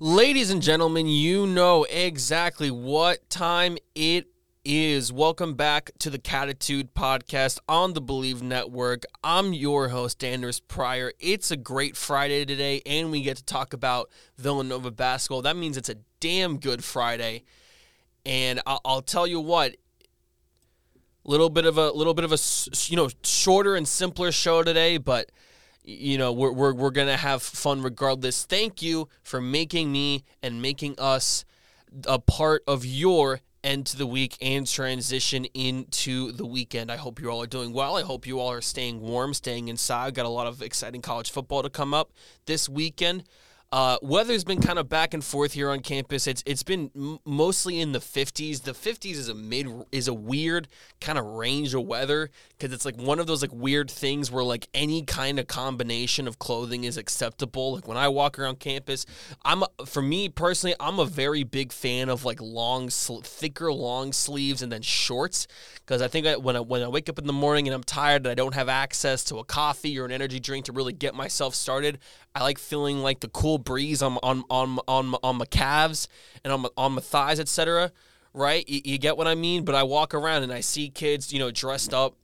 Ladies and gentlemen, you know exactly what time it is. Welcome back to the Catitude podcast on the Believe Network. I'm your host, Anders Pryor. It's a great Friday today, and we get to talk about Villanova basketball. That means it's a damn good Friday. And I'll, tell you what, little bit of a little bit of a you know shorter and simpler show today, but you know we're we're we're gonna have fun regardless. Thank you for making me and making us a part of your end to the week and transition into the weekend. I hope you all are doing well. I hope you all are staying warm, staying inside. Got a lot of exciting college football to come up this weekend. Uh, weather's been kind of back and forth here on campus. It's it's been m- mostly in the 50s. The 50s is a mid is a weird kind of range of weather because it's like one of those like weird things where like any kind of combination of clothing is acceptable. Like when I walk around campus, I'm a, for me personally, I'm a very big fan of like long, sl- thicker long sleeves and then shorts because I think I, when I when I wake up in the morning and I'm tired and I don't have access to a coffee or an energy drink to really get myself started, I like feeling like the cool breeze on on on on, on my calves and on my, on my thighs, etc. Right? You, you get what I mean? But I walk around and I see kids, you know, dressed up,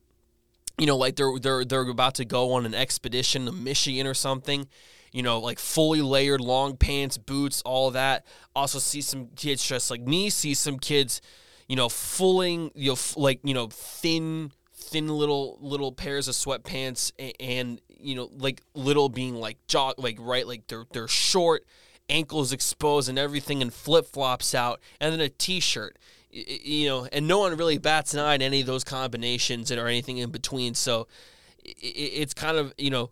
you know, like they're they're they're about to go on an expedition to Michigan or something. You know, like fully layered long pants, boots, all that. Also see some kids dressed like me. See some kids, you know, fulling, you know, like you know, thin thin little little pairs of sweatpants and you know like little being like jog like right like they're they're short ankles exposed and everything and flip-flops out and then a t-shirt you know and no one really bats an eye at any of those combinations or anything in between so it's kind of you know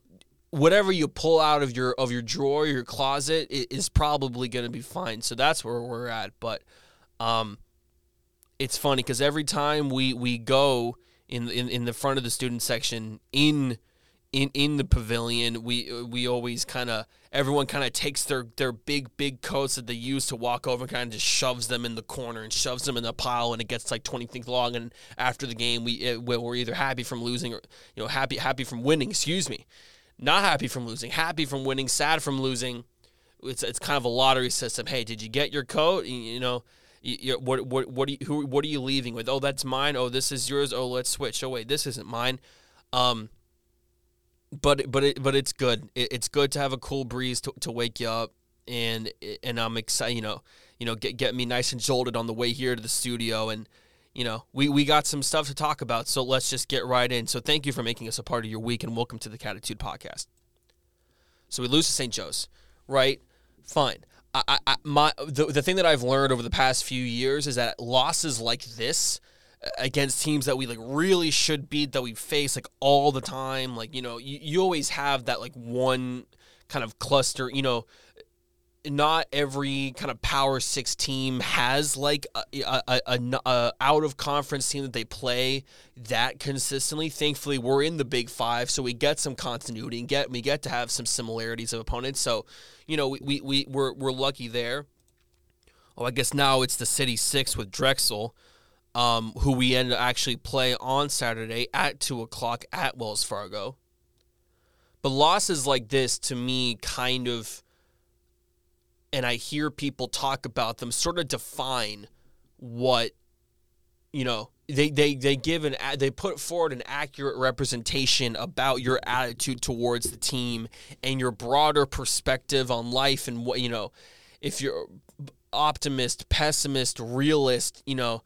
whatever you pull out of your of your drawer your closet is probably going to be fine so that's where we're at but um it's funny because every time we we go in, in in the front of the student section in in in the pavilion we we always kind of everyone kind of takes their their big big coats that they use to walk over and kind of just shoves them in the corner and shoves them in the pile and it gets like 20 feet long and after the game we it, we're either happy from losing or you know happy happy from winning excuse me not happy from losing happy from winning sad from losing it's it's kind of a lottery system hey did you get your coat you know you, what what what are you, who what are you leaving with? Oh, that's mine. Oh, this is yours. Oh, let's switch. Oh, wait, this isn't mine. Um, but but it, but it's good. It, it's good to have a cool breeze to, to wake you up, and and I'm excited. You know, you know, get get me nice and jolted on the way here to the studio, and you know, we we got some stuff to talk about. So let's just get right in. So thank you for making us a part of your week, and welcome to the Catitude Podcast. So we lose to St. Joe's, right? Fine. I, I, my the, the thing that I've learned over the past few years is that losses like this against teams that we like really should beat that we face like all the time like you know you, you always have that like one kind of cluster you know not every kind of power six team has like a, a, a, a, out of conference team that they play that consistently. Thankfully, we're in the Big Five, so we get some continuity and get we get to have some similarities of opponents. So, you know, we we, we we're we're lucky there. Oh, I guess now it's the City Six with Drexel, um, who we end up actually play on Saturday at two o'clock at Wells Fargo. But losses like this, to me, kind of and I hear people talk about them sort of define what you know they they they give an they put forward an accurate representation about your attitude towards the team and your broader perspective on life and what you know if you're optimist pessimist realist you know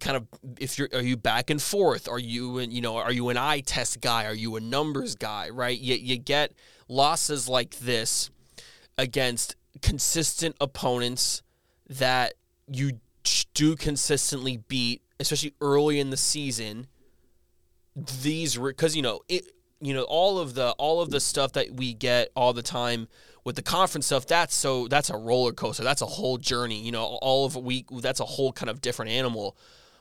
kind of if you're are you back and forth are you you know are you an eye test guy are you a numbers guy right you, you get losses like this against consistent opponents that you do consistently beat, especially early in the season. These because you know it, you know all of the all of the stuff that we get all the time with the conference stuff. That's so that's a roller coaster. That's a whole journey. You know, all of a week. That's a whole kind of different animal.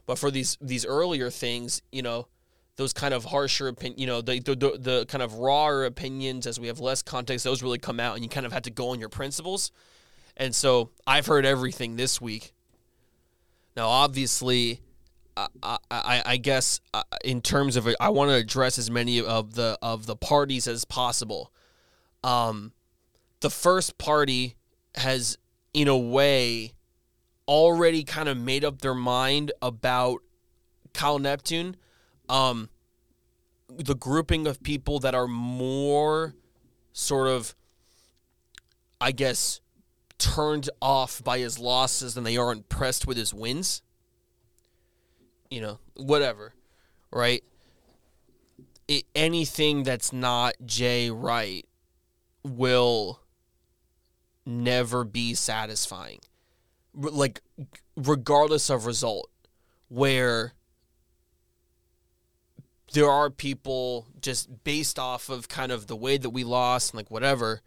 But for these these earlier things, you know, those kind of harsher opinion, you know, the, the, the the kind of rawer opinions as we have less context, those really come out, and you kind of have to go on your principles. And so I've heard everything this week. Now, obviously, I, I, I guess uh, in terms of it, I want to address as many of the of the parties as possible. Um, the first party has in a way, already kind of made up their mind about Kyle Neptune. Um, the grouping of people that are more sort of, I guess, turned off by his losses than they are impressed with his wins. You know, whatever, right? It, anything that's not Jay Wright will never be satisfying. Like, regardless of result, where there are people just based off of kind of the way that we lost and like whatever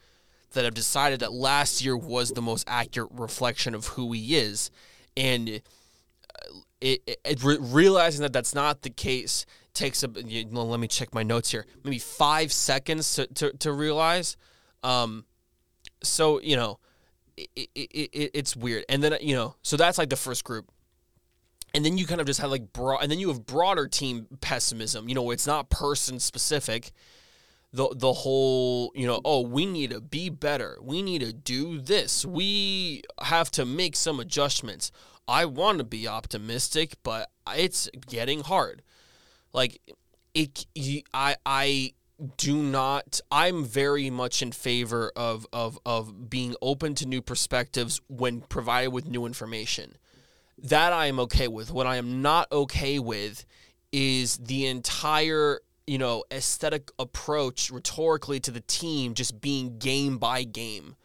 that have decided that last year was the most accurate reflection of who he is. And uh, it, it, it realizing that that's not the case takes a you know, let me check my notes here. Maybe five seconds to, to, to realize. Um, so you know it, it, it, it's weird and then you know so that's like the first group and then you kind of just have like broad, and then you have broader team pessimism. You know, it's not person specific. The the whole, you know, oh, we need to be better. We need to do this. We have to make some adjustments. I want to be optimistic, but it's getting hard. Like it, I I do not i'm very much in favor of of of being open to new perspectives when provided with new information that I am okay with. What I am not okay with is the entire, you know, aesthetic approach rhetorically to the team just being game by game.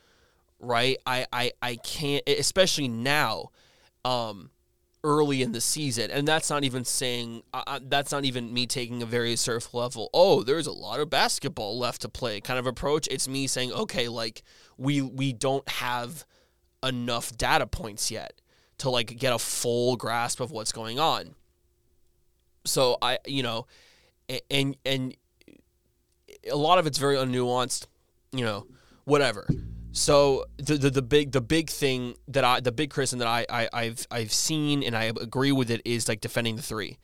Right? I I, I can't especially now, um, early in the season. And that's not even saying uh, that's not even me taking a very surf level. Oh, there's a lot of basketball left to play kind of approach. It's me saying, okay, like we we don't have enough data points yet to like get a full grasp of what's going on. So I, you know, and and a lot of it's very unnuanced, you know, whatever. So the, the the big the big thing that I the big criticism that I, I I've I've seen and I agree with it is like defending the three,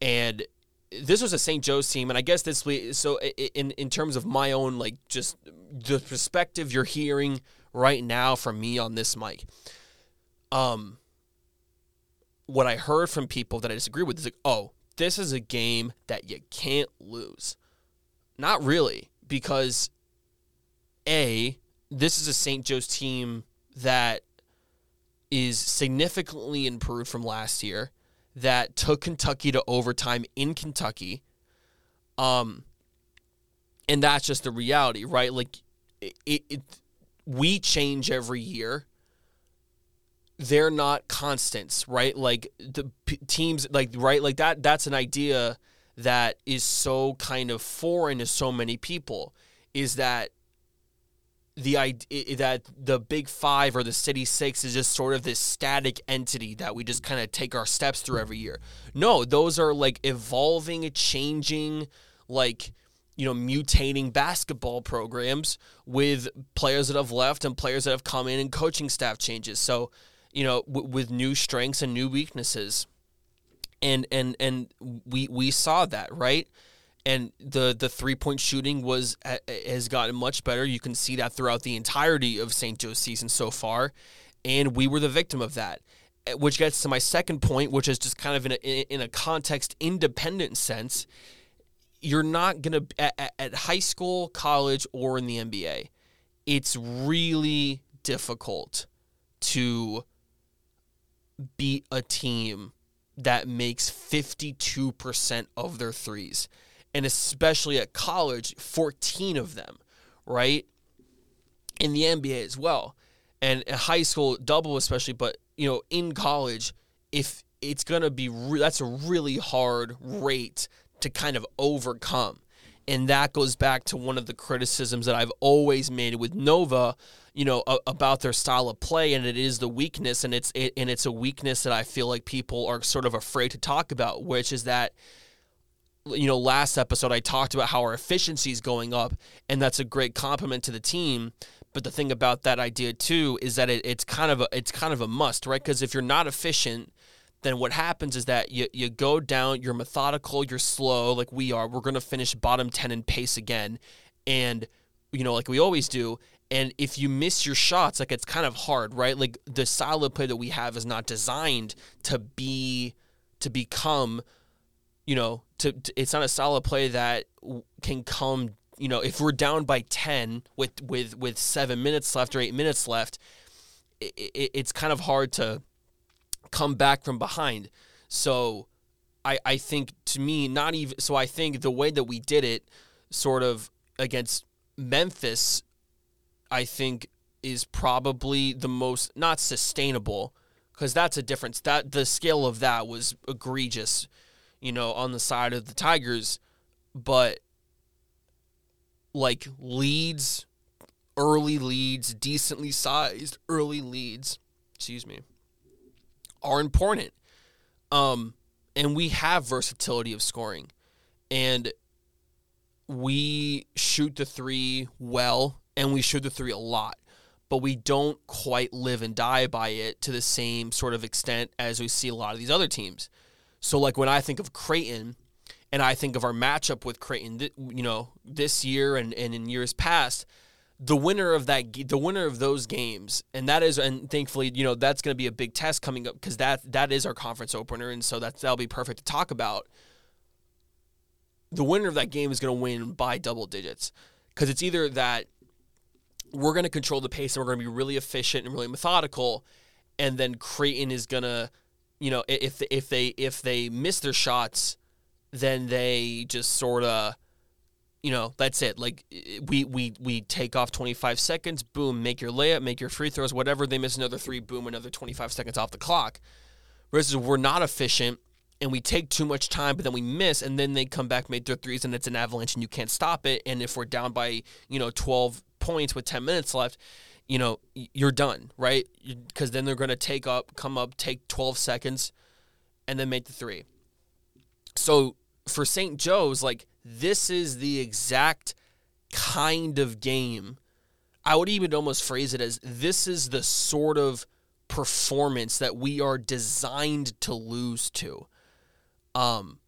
and this was a St. Joe's team, and I guess this so in in terms of my own like just the perspective you're hearing right now from me on this mic, um, what I heard from people that I disagree with is like, oh, this is a game that you can't lose. Not really, because A, this is a St. Joe's team that is significantly improved from last year, that took Kentucky to overtime in Kentucky. Um, and that's just the reality, right? Like, it, it, it we change every year they're not constants, right? Like the p- teams, like right, like that. That's an idea that is so kind of foreign to so many people. Is that the idea that the Big Five or the City Six is just sort of this static entity that we just kind of take our steps through every year? No, those are like evolving, changing, like you know, mutating basketball programs with players that have left and players that have come in and coaching staff changes. So you know, w- with new strengths and new weaknesses. And and and we we saw that, right? And the the three point shooting was has gotten much better. You can see that throughout the entirety of St. Joe's season so far, and we were the victim of that. Eh, which gets to my second point, which is just kind of in a in a context independent sense. You're not gonna at, at high school, college, or in the NBA. It's really difficult to beat a team that makes 52% of their threes. And especially at college, 14 of them, right? In the NBA as well. And in high school, double especially, but you know, in college, if it's going to be re- that's a really hard rate to kind of overcome. And that goes back to one of the criticisms that I've always made with Nova you know a, about their style of play and it is the weakness and it's it, and it's a weakness that I feel like people are sort of afraid to talk about which is that you know last episode I talked about how our efficiency is going up and that's a great compliment to the team but the thing about that idea too is that it, it's kind of a it's kind of a must right because if you're not efficient then what happens is that you, you go down, you're methodical, you're slow, like we are. We're to finish bottom 10 in pace again. And, you know, like we always do And if you miss your shots, like it's kind of hard, right? Like the of play that we have is not designed to be to become, you know, to, to it's not a solid play that can come, you know, if we're down by 10 with with with 7 minutes left or 8 minutes left, it, it, it's kind of hard to come back from behind. So I I think to me not even so I think the way that we did it sort of against Memphis I think is probably the most not sustainable because that's a difference. That the scale of that was egregious, you know, on the side of the Tigers, but like leads, early leads, decently sized early leads, excuse me, are important. Um, and we have versatility of scoring, and we shoot the three well and we shoot the three a lot, but we don't quite live and die by it to the same sort of extent as we see a lot of these other teams. So, like when I think of Creighton, and I think of our matchup with Creighton, you know, this year and, and in years past, the winner of that, the winner of those games, and that is, and thankfully, you know, that's going to be a big test coming up because that that is our conference opener, and so that that'll be perfect to talk about. The winner of that game is going to win by double digits because it's either that we're going to control the pace and we're going to be really efficient and really methodical and then Creighton is going to you know if if they if they miss their shots then they just sort of you know that's it like we we we take off 25 seconds boom make your layup make your free throws whatever they miss another 3 boom another 25 seconds off the clock versus we're not efficient and we take too much time, but then we miss, and then they come back, make their threes, and it's an avalanche, and you can't stop it. And if we're down by you know 12 points with 10 minutes left, you know, you're done, right? Because then they're going to take up, come up, take 12 seconds, and then make the three. So for St. Joe's, like, this is the exact kind of game. I would even almost phrase it as this is the sort of performance that we are designed to lose to. Um,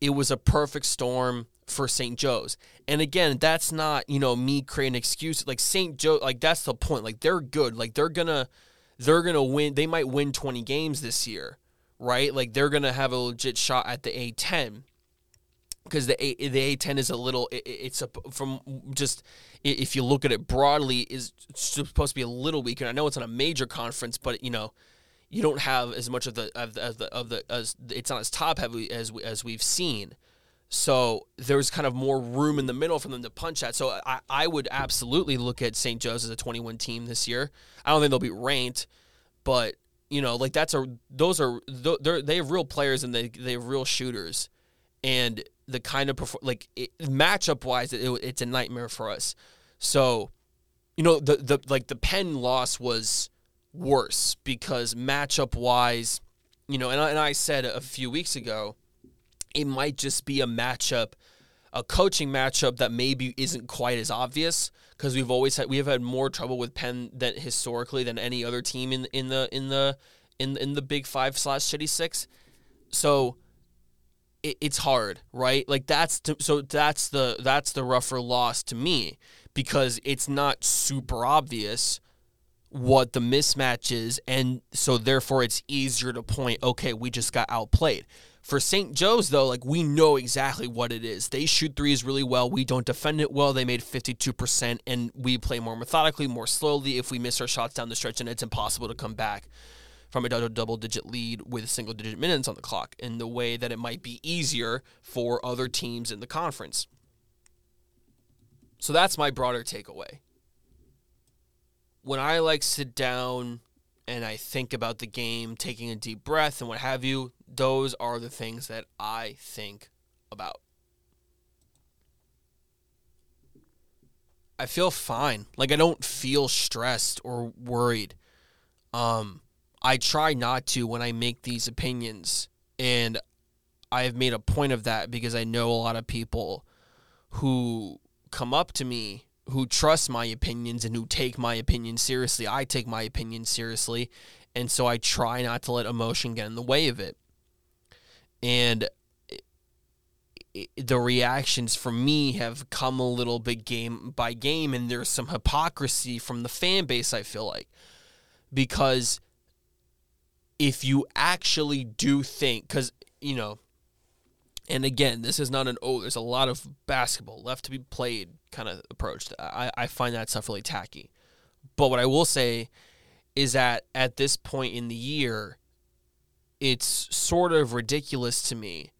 it was a perfect storm for St. Joe's. And again, that's not, you know, me creating excuse. Like St. Joe, like that's the point. Like they're good. Like they're gonna they're gonna win they might win 20 games this year, right? Like they're gonna have a legit shot at the A10. Because the A the A10 is a little it, it's a from just if you look at it broadly is supposed to be a little weaker. I know it's on a major conference, but you know, you don't have as much of the of the of the, of the as it's not as top heavy as as we've seen. So there's kind of more room in the middle for them to punch at. So I, I would absolutely look at St. Joe's as a 21 team this year. I don't think they'll be ranked, but you know, like that's a those are they they have real players and they they have real shooters, and the kind of like it, matchup wise, it, it's a nightmare for us. So, you know, the the like the Penn loss was worse because matchup wise, you know, and I, and I said a few weeks ago it might just be a matchup, a coaching matchup that maybe isn't quite as obvious because we've always had we have had more trouble with Penn than historically than any other team in in the in the in in the Big Five slash City Six. So it, it's hard, right? Like that's to, so that's the that's the rougher loss to me because it's not super obvious what the mismatch is and so therefore it's easier to point okay we just got outplayed for St. Joe's, though, like we know exactly what it is. They shoot threes really well. We don't defend it well. They made 52%, and we play more methodically, more slowly. If we miss our shots down the stretch, and it's impossible to come back from a double digit lead with single digit minutes on the clock in the way that it might be easier for other teams in the conference. So that's my broader takeaway. When I like sit down and I think about the game, taking a deep breath and what have you, those are the things that I think about. I feel fine. Like I don't feel stressed or worried. Um I try not to when I make these opinions and I've made a point of that because I know a lot of people who come up to me who trust my opinions and who take my opinion seriously. I take my opinion seriously, and so I try not to let emotion get in the way of it. And the reactions from me have come a little bit game by game, and there's some hypocrisy from the fan base. I feel like because if you actually do think, because you know, and again, this is not an oh, there's a lot of basketball left to be played kind of approach. I, I find that stuff really tacky. But what I will say is that at this point in the year, it's sort of ridiculous to me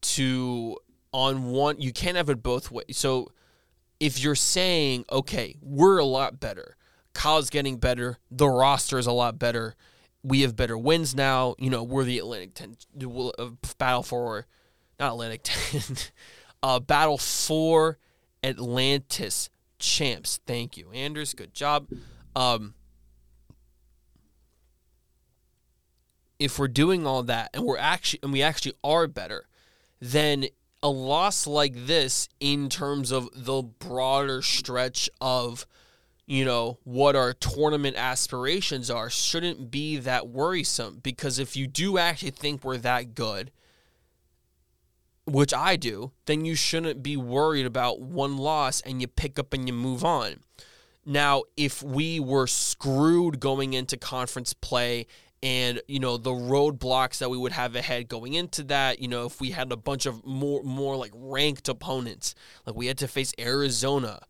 to on one you can't have it both ways. So if you're saying, okay, we're a lot better, Kyle's getting better, the roster is a lot better, we have better wins now, you know, we're the Atlantic 10 uh, battle for not Atlantic 10 uh, battle for Atlantis champs. Thank you, Anders. Good job. Um, if we're doing all that and we're actually and we actually are better, then a loss like this in terms of the broader stretch of you know what our tournament aspirations are shouldn't be that worrisome because if you do actually think we're that good which I do, then you shouldn't be worried about one loss and you pick up and you move on. Now, if we were screwed going into conference play and you know the roadblocks that we would have ahead going into that you know if we had a bunch of more more like ranked opponents like we had to face Arizona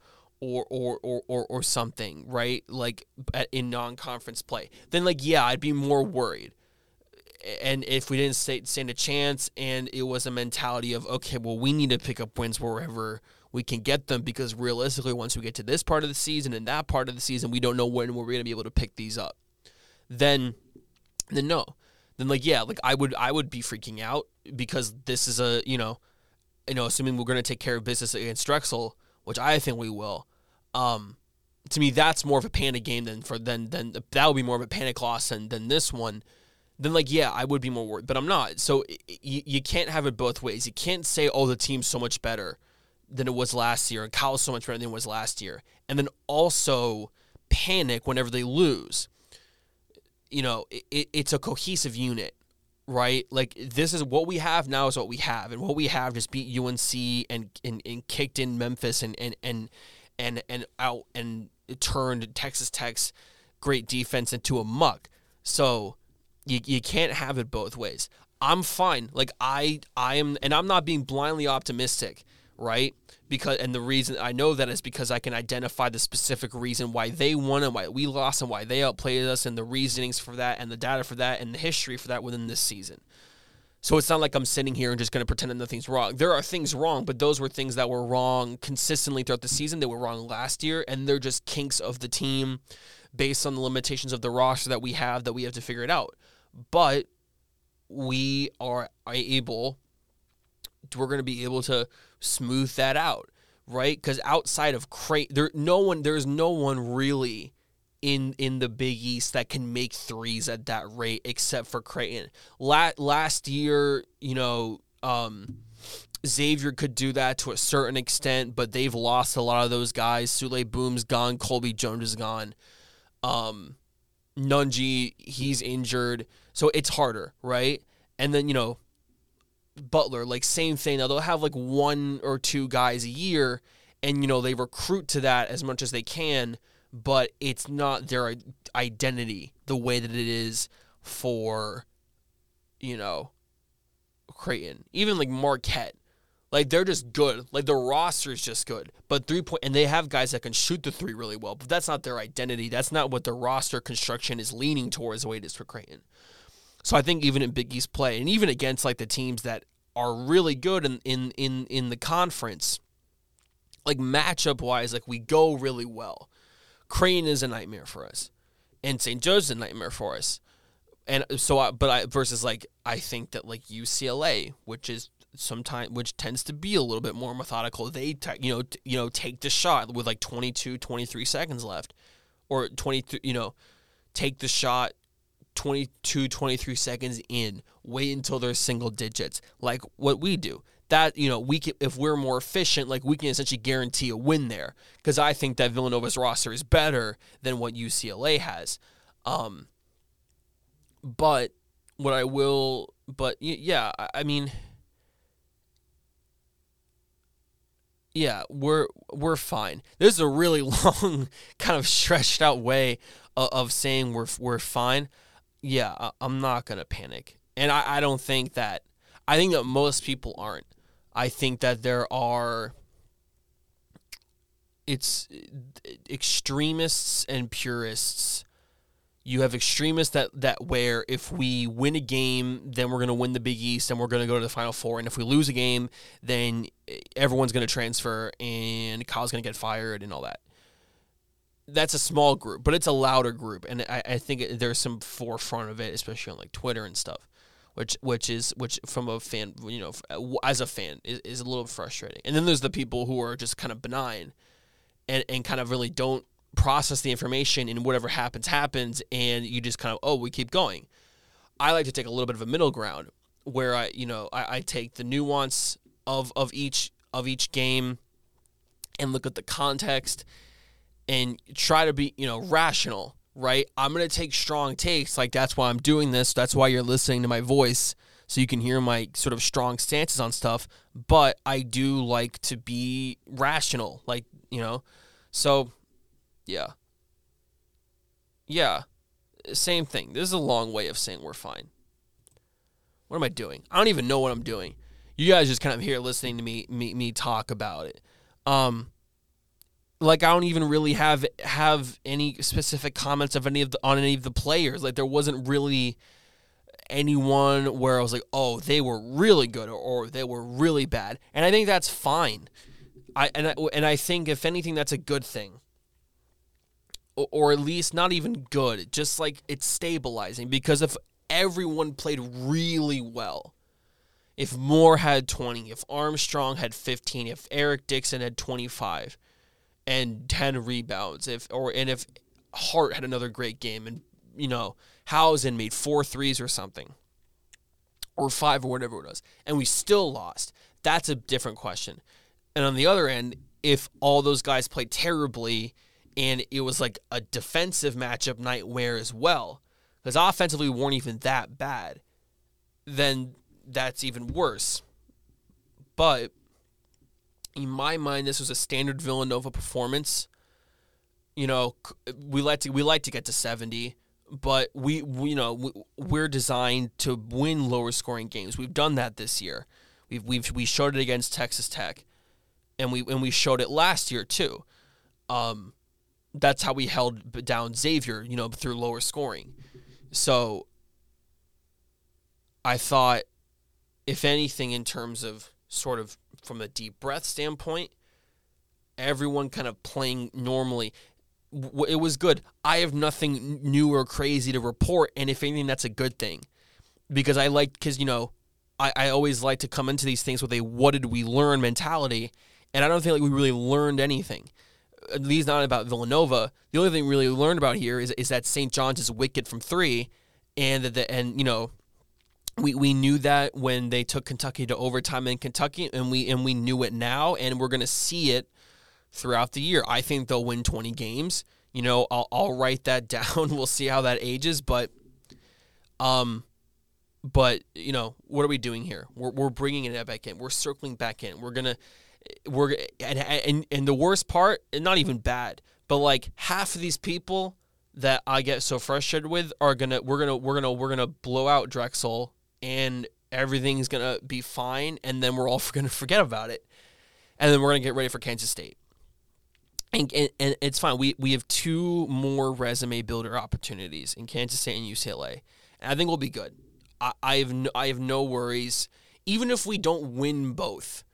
or or or or, or something right? Like in non-conference play. Then like yeah I'd be more worried. And if we didn't stand a chance and it was a mentality of okay well we need to pick up wins wherever we can get them because realistically once we get to this part of the season and that part of the season we don't know when we're going to be able to pick these up. Then then no. Then like yeah like i would i would be freaking out because this is a you know you know assuming we're going to take care of business against drexel which i think we will um to me that's more of a panic game than for then than that would be more of a panic loss than than this one. Then like yeah i would be more worried but i'm not. So you, you can't have it both ways. You can't say oh the team's so much better than it was last year and kyle's so much better than it was last year. And then also panic whenever they lose you know, it, it's a cohesive unit, right? Like this is what we have now is what we have, and what we have just beat UNC and and, and kicked in Memphis and and and and and out and turned Texas Tech's great defense into a muck. So you you can't have it both ways. I'm fine. Like I I am, and I'm not being blindly optimistic, right? Because and the reason I know that is because I can identify the specific reason why they won and why we lost and why they outplayed us and the reasonings for that and the data for that and the history for that within this season. So it's not like I'm sitting here and just going to pretend that nothing's wrong. There are things wrong, but those were things that were wrong consistently throughout the season. They were wrong last year, and they're just kinks of the team based on the limitations of the roster that we have that we have to figure it out. But we are able we're going to be able to smooth that out, right? Because outside of Creighton, there no one, there's no one really in in the Big East that can make threes at that rate except for Creighton. La- last year, you know, um, Xavier could do that to a certain extent, but they've lost a lot of those guys. Souley Boum's gone. Colby Jones is gone. Um, Nunge, he's injured. So it's harder, right? And then, you know, Butler, like same thing. Now they'll have like one or two guys a year, and you know they recruit to that as much as they can, but it's not their identity the way that it is for, you know, Creighton. Even like Marquette, like they're just good. Like the roster is just good, but three point, and they have guys that can shoot the three really well. But that's not their identity. That's not what the roster construction is leaning towards the way it is for Creighton. So I think even in Big East play, and even against like the teams that are really good in in in, in the conference, like matchup wise, like we go really well. Creighton is a nightmare for us, and St. Joe's a nightmare for us. And so, I, but I versus like I think that like UCLA, which is sometimes which tends to be a little bit more methodical. They t- you know t- you know take the shot with like 22, 23 seconds left, or twenty you know take the shot 22, 23 seconds in, wait until they're single digits, like what we do. That, you know, we can, if we're more efficient, like we can essentially guarantee a win there. Because I think that Villanova's roster is better than what UCLA has. Um, but what I will, but yeah, I mean, yeah, we're we're fine. This is a really long, kind of stretched out way of, of saying we're we're fine. Yeah, I, I'm not gonna panic, and I, I don't think that. I think that most people aren't. I think that there are. It's extremists and purists you have extremists that that where if we win a game, then we're going to win the Big East and we're going to go to the Final Four, and if we lose a game, then eh, everyone's going to transfer and Kyle's going to get fired and all that. That's a small group, but it's a louder group, and I, I think there's some forefront of it, especially on like Twitter and stuff, which which is which from a fan, you know, uh, as a fan is, is a little frustrating. And then there's the people who are just kind of benign, and and kind of really don't process the information and whatever happens happens and you just kind of oh we keep going i like to take a little bit of a middle ground where i you know i, I take the nuance of of each of each game and look at the context and try to be you know rational right i'm going to take strong takes like that's why i'm doing this that's why you're listening to my voice so you can hear my sort of strong stances on stuff but i do like to be rational like you know so yeah. Yeah. Same thing. This is a long way of saying we're fine. What am I doing? I don't even know what I'm doing. You guys just kind of here listening to me me me talk about it. Um like I don't even really have have any specific comments of any of the on any of the players. Like there wasn't really anyone where I was like, "Oh, they were really good" or, or they were really bad. And I think that's fine. I and I, and I think if anything that's a good thing or at least not even good, just like it's stabilizing because if everyone played really well, if Moore had 20, if Armstrong had 15, if Eric Dixon had 25 and 10 rebounds, if or and if Hart had another great game and you know, Hausen made four threes or something. Or five or whatever it was. And we still lost. That's a different question. And on the other end, if all those guys played terribly and it was like a defensive matchup nightmare as well. Because offensively, we weren't even that bad. Then that's even worse. But in my mind, this was a standard Villanova performance. You know, we like to we like to get to seventy, but we, we you know we're designed to win lower scoring games. We've done that this year. We've we've we showed it against Texas Tech, and we and we showed it last year too. Um, that's how we held down Xavier, you know, through lower scoring. So I thought, if anything, in terms of sort of from a deep breath standpoint, everyone kind of playing normally. It was good. I have nothing new or crazy to report, and if anything, that's a good thing, because I like because you know, I, I always like to come into these things with a "what did we learn" mentality, and I don't think like we really learned anything at least not about Villanova. The only thing we really learned about here is is that St. John's is wicked from three, and that the and you know. We, we knew that when they took Kentucky to overtime in Kentucky, and we and we knew it now, and we're gonna see it throughout the year. I think they'll win 20 games. You know, I'll, I'll write that down. We'll see how that ages, but um, but you know, what are we doing here? We're we're bringing it back in. We're circling back in. We're gonna we're and and and the worst part, not even bad, but like half of these people that I get so frustrated with are gonna we're gonna we're gonna we're gonna blow out Drexel and everything's gonna be fine, and then we're all gonna forget about it, and then we're gonna get ready for Kansas State. And, and, and it's fine. We we have two more resume builder opportunities in Kansas State and UCLA, and I think we'll be good. I, I have no, I have no worries. Even if we don't win both,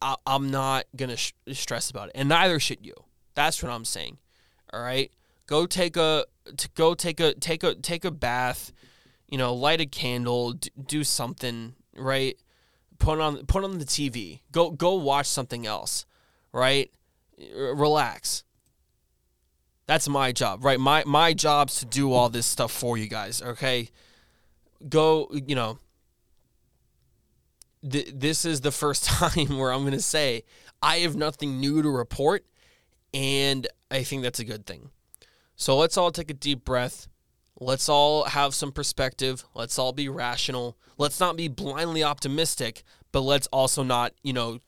I, am not gonna sh- stress about it, and neither should you. That's what I'm saying. All right, go take a go take a take a take a bath. You know, light a candle, d- do something. Right, put on put on the TV. Go go watch something else. Right, R- relax. That's my job, right? My my job's to do all this stuff for you guys. Okay, go. You know th- this is the first time where I'm going to say I have nothing new to report, and I think that's a good thing. So let's all take a deep breath. Let's all have some perspective. Let's all be rational. Let's not be blindly optimistic, but let's also not, you know,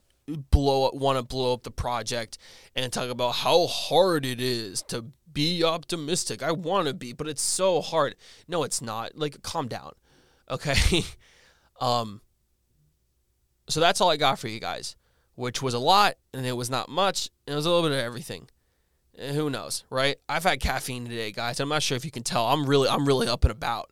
blow want to blow up the project and talk about how hard it is to be optimistic. I want to be, but it's so hard. No, it's not. Like calm down. Okay? um so that's all I got for you guys, which was a lot and it was not much, and it was a little bit of everything. And who knows, right? I've had caffeine today, guys. I'm not sure if you can tell. I'm really I'm really up and about.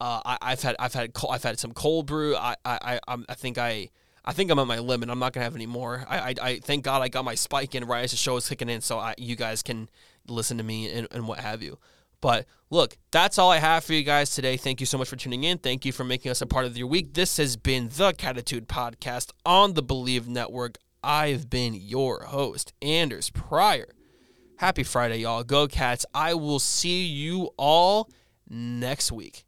Uh, I, have had I've had I've had some cold brew. I I I, I think I I think I'm at my limit. I'm not gonna have any more. I, I, I thank God I got my spike in right as the show is kicking in, so I, you guys can listen to me and, and what have you. But look, that's all I have for you guys today. Thank you so much for tuning in. Thank you for making us a part of your week. This has been the Catitude Podcast on the Believe Network. I've been your host, Anders Pryor. Happy Friday, y'all. Go Cats. I will see you all next week.